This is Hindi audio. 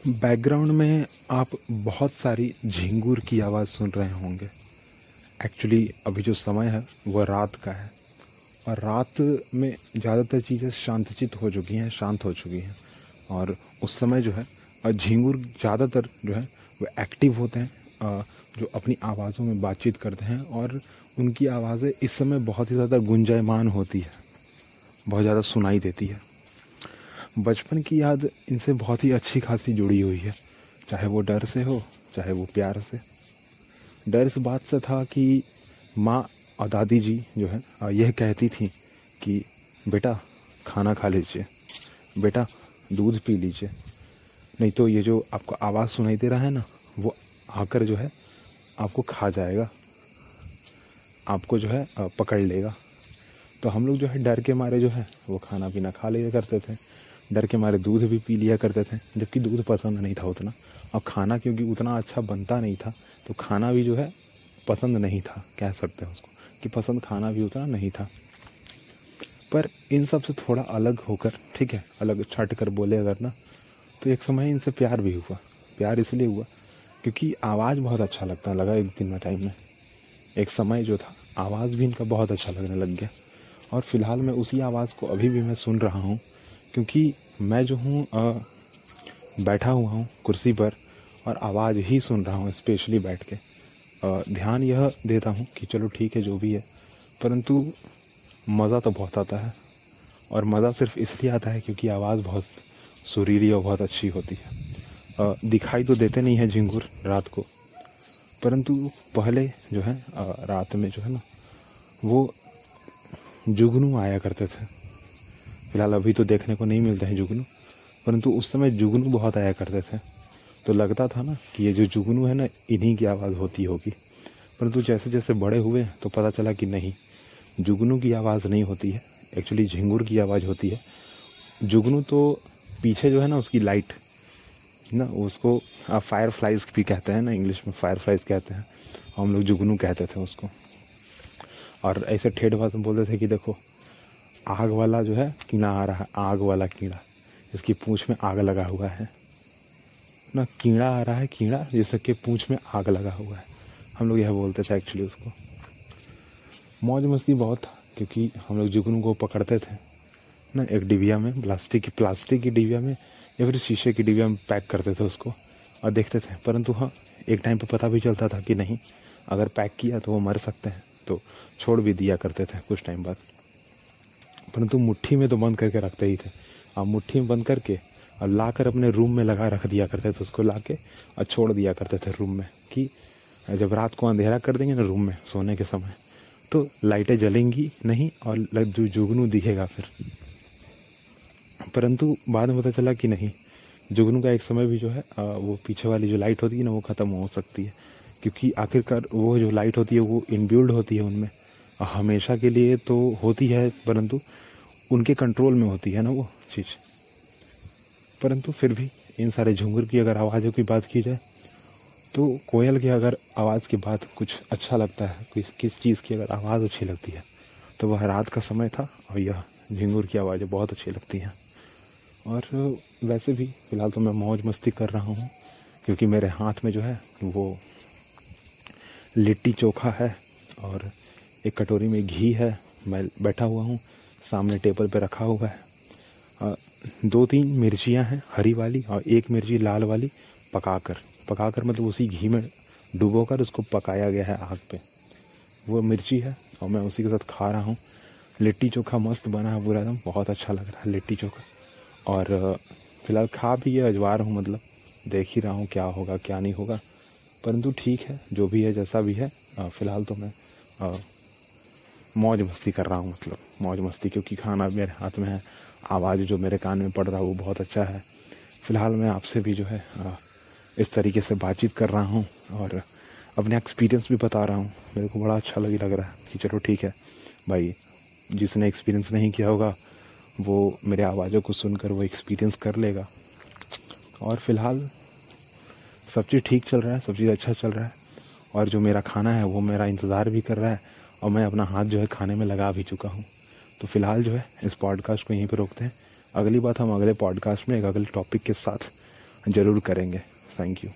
बैकग्राउंड में आप बहुत सारी झिंगूर की आवाज़ सुन रहे होंगे। एक्चुअली अभी जो समय है वह रात का है। और रात में ज़्यादातर चीज़ें शांतचित हो चुकी हैं, शांत हो चुकी हैं। और उस समय जो है झिंगूर ज़्यादातर जो है, वो एक्टिव होते हैं जो अपनी आवाज़ों में बातचीत करते हैं। और उनकी आवाज़ें इस समय बहुत ही ज़्यादा गुंजायमान होती है, बहुत ज़्यादा सुनाई देती है। बचपन की याद इनसे बहुत ही अच्छी खासी जुड़ी हुई है। चाहे वो डर से हो, चाहे वो प्यार से। डर इस बात से था कि माँ और दादी जी जो है यह कहती थी कि, बेटा, खाना खा लीजिए। बेटा, दूध पी लीजिए। नहीं तो ये जो आपको आवाज़ सुनाई दे रहा है ना, वो आकर जो है, आपको खा जाएगा। आपको जो है पकड़ लेगा। तो हम लोग जो है, डर के मारे जो है, वो खाना पीना खा लिया करते थे। डर के मारे दूध भी पी लिया करते थे, जबकि दूध पसंद नहीं था उतना। और खाना क्योंकि उतना अच्छा बनता नहीं था तो खाना भी जो है पसंद नहीं था, कह सकते हैं उसको, कि पसंद खाना भी उतना नहीं था। पर इन सबसे थोड़ा अलग होकर, ठीक है, अलग छट कर बोले अगर ना तो एक समय इनसे प्यार भी हुआ। प्यार इसलिए हुआ क्योंकि आवाज़ बहुत अच्छा लगता लगा एक दिन में टाइम में। एक समय जो था, आवाज़ भी इनका बहुत अच्छा लगने लग गया। और फ़िलहाल मैं उसी आवाज़ को अभी भी मैं सुन रहा हूँ क्योंकि मैं जो हूँ बैठा हुआ हूँ कुर्सी पर और आवाज़ ही सुन रहा हूँ, स्पेशली बैठ के। ध्यान यह देता हूँ कि चलो ठीक है, जो भी है। परंतु मज़ा तो बहुत आता है और मज़ा सिर्फ़ इसलिए आता है क्योंकि आवाज़ बहुत सुरीली और बहुत अच्छी होती है। दिखाई तो देते नहीं है झिंगुर रात को, परंतु पहले जो है रात में जो है ना, वो जुगनू आया करते थे। फ़िलहाल अभी तो देखने को नहीं मिलते हैं जुगनू, परंतु उस समय जुगनू बहुत आया करते थे। तो लगता था ना कि ये जो जुगनू है ना, इन्हीं की आवाज़ होती होगी। परंतु जैसे जैसे बड़े हुए तो पता चला कि नहीं, जुगनू की आवाज़ नहीं होती है। एक्चुअली झिंगुर की आवाज़ होती है। जुगनू तो पीछे जो है ना, उसकी लाइट ना, उसको फायर फ्लाइज भी कहते हैं ना इंग्लिश में फायर फ्लाइज कहते हैं। हम लोग जुगनू कहते थे उसको। और ऐसे ठेठ बात में बोलते थे कि देखो आग वाला जो है कीड़ा आ रहा है, आग वाला कीड़ा। जिसकी पूंछ में आग लगा हुआ है। ना, कीड़ा आ रहा है, कीड़ा जिसके पूंछ में आग लगा हुआ है। हम लोग यह बोलते थे एक्चुअली उसको। मौज मस्ती बहुत था, क्योंकि हम लोग जुगनू को पकड़ते थे। ना, एक डिबिया में, प्लास्टिक की प्लास्टिक की डिबिया में, या फिर शीशे की डिबिया में पैक करते थे उसको और देखते थे। परंतु हाँ एक टाइम पर पता भी चलता था कि नहीं, अगर पैक किया तो वो मर सकते हैं। तो छोड़ भी दिया करते थे कुछ टाइम बाद। परंतु मुट्ठी में तो बंद करके रखते ही थे। अब मुट्ठी में बंद करके और ला कर अपने रूम में लगा रख दिया करते थे उसको ला के और छोड़ दिया करते थे रूम में कि जब रात को अंधेरा कर देंगे ना रूम में सोने के समय तो लाइटें जलेंगी नहीं और जो, जुगनू दिखेगा फिर। परंतु बाद में पता चला कि नहीं, जुगनू का एक समय भी जो है वो पीछे वाली जो लाइट होती है ना, वो ख़त्म हो सकती है। क्योंकि आखिरकार वो जो लाइट होती है, वो इनबिल्ड होती है उनमें। हमेशा के लिए तो होती है, परंतु उनके कंट्रोल में होती है ना वो चीज़। परंतु फिर भी इन सारे झुंगर की अगर आवाज़ों की बात की जाए तो कोयल की अगर आवाज़ की बात कुछ अच्छा लगता है, किस किस चीज़ की अगर आवाज़ अच्छी लगती है तो वह रात का समय था और यह झिंगुर की आवाज़ें बहुत अच्छी लगती हैं। और वैसे भी फ़िलहाल तो मैं मौज मस्ती कर रहा हूँ, क्योंकि मेरे हाथ में जो है वो लिट्टी चोखा है और एक कटोरी में घी है, मैं बैठा हुआ हूँ, सामने टेबल पे रखा हुआ है। दो तीन मिर्चियाँ हैं, हरी वाली और एक मिर्ची लाल वाली, पकाकर। पकाकर मतलब उसी घी में डुबो कर उसको पकाया गया है आग पे। वो मिर्ची है और मैं उसी के साथ खा रहा हूँ। लिट्टी चोखा मस्त बना है पूरा एकदम, बहुत अच्छा लग रहा है लिट्टी चोखा। और फ़िलहाल खा भी है, अजवार हूँ मतलब देख ही रहा हूँ क्या होगा, क्या नहीं होगा। परंतु ठीक है, जो भी है, जैसा भी है फ़िलहाल तो मैं मौज मस्ती कर रहा हूँ मतलब मौज मस्ती क्योंकि खाना मेरे हाथ में है, आवाज़ जो मेरे कान में पड़ रहा है, वो बहुत अच्छा है। फ़िलहाल मैं आपसे भी जो है इस तरीके से बातचीत कर रहा हूँ और अपने एक्सपीरियंस भी बता रहा हूँ। मेरे को बड़ा अच्छा लगी, लग रहा है कि चलो ठीक है, भाई जिसने एक्सपीरियंस नहीं किया होगा, वो मेरे आवाज़ों को सुनकर वो एक्सपीरियंस कर लेगा। और फ़िलहाल सब चीज़ ठीक चल रहा है, सब चीज़ अच्छा चल रहा है और जो मेरा खाना है, वो मेरा इंतज़ार भी कर रहा है। और मैं अपना हाथ जो है खाने में लगा भी चुका हूँ। तो फ़िलहाल जो है, इस पॉडकास्ट को यहीं पर रोकते हैं। अगली बात हम अगले पॉडकास्ट में एक अगले टॉपिक के साथ ज़रूर करेंगे। Thank you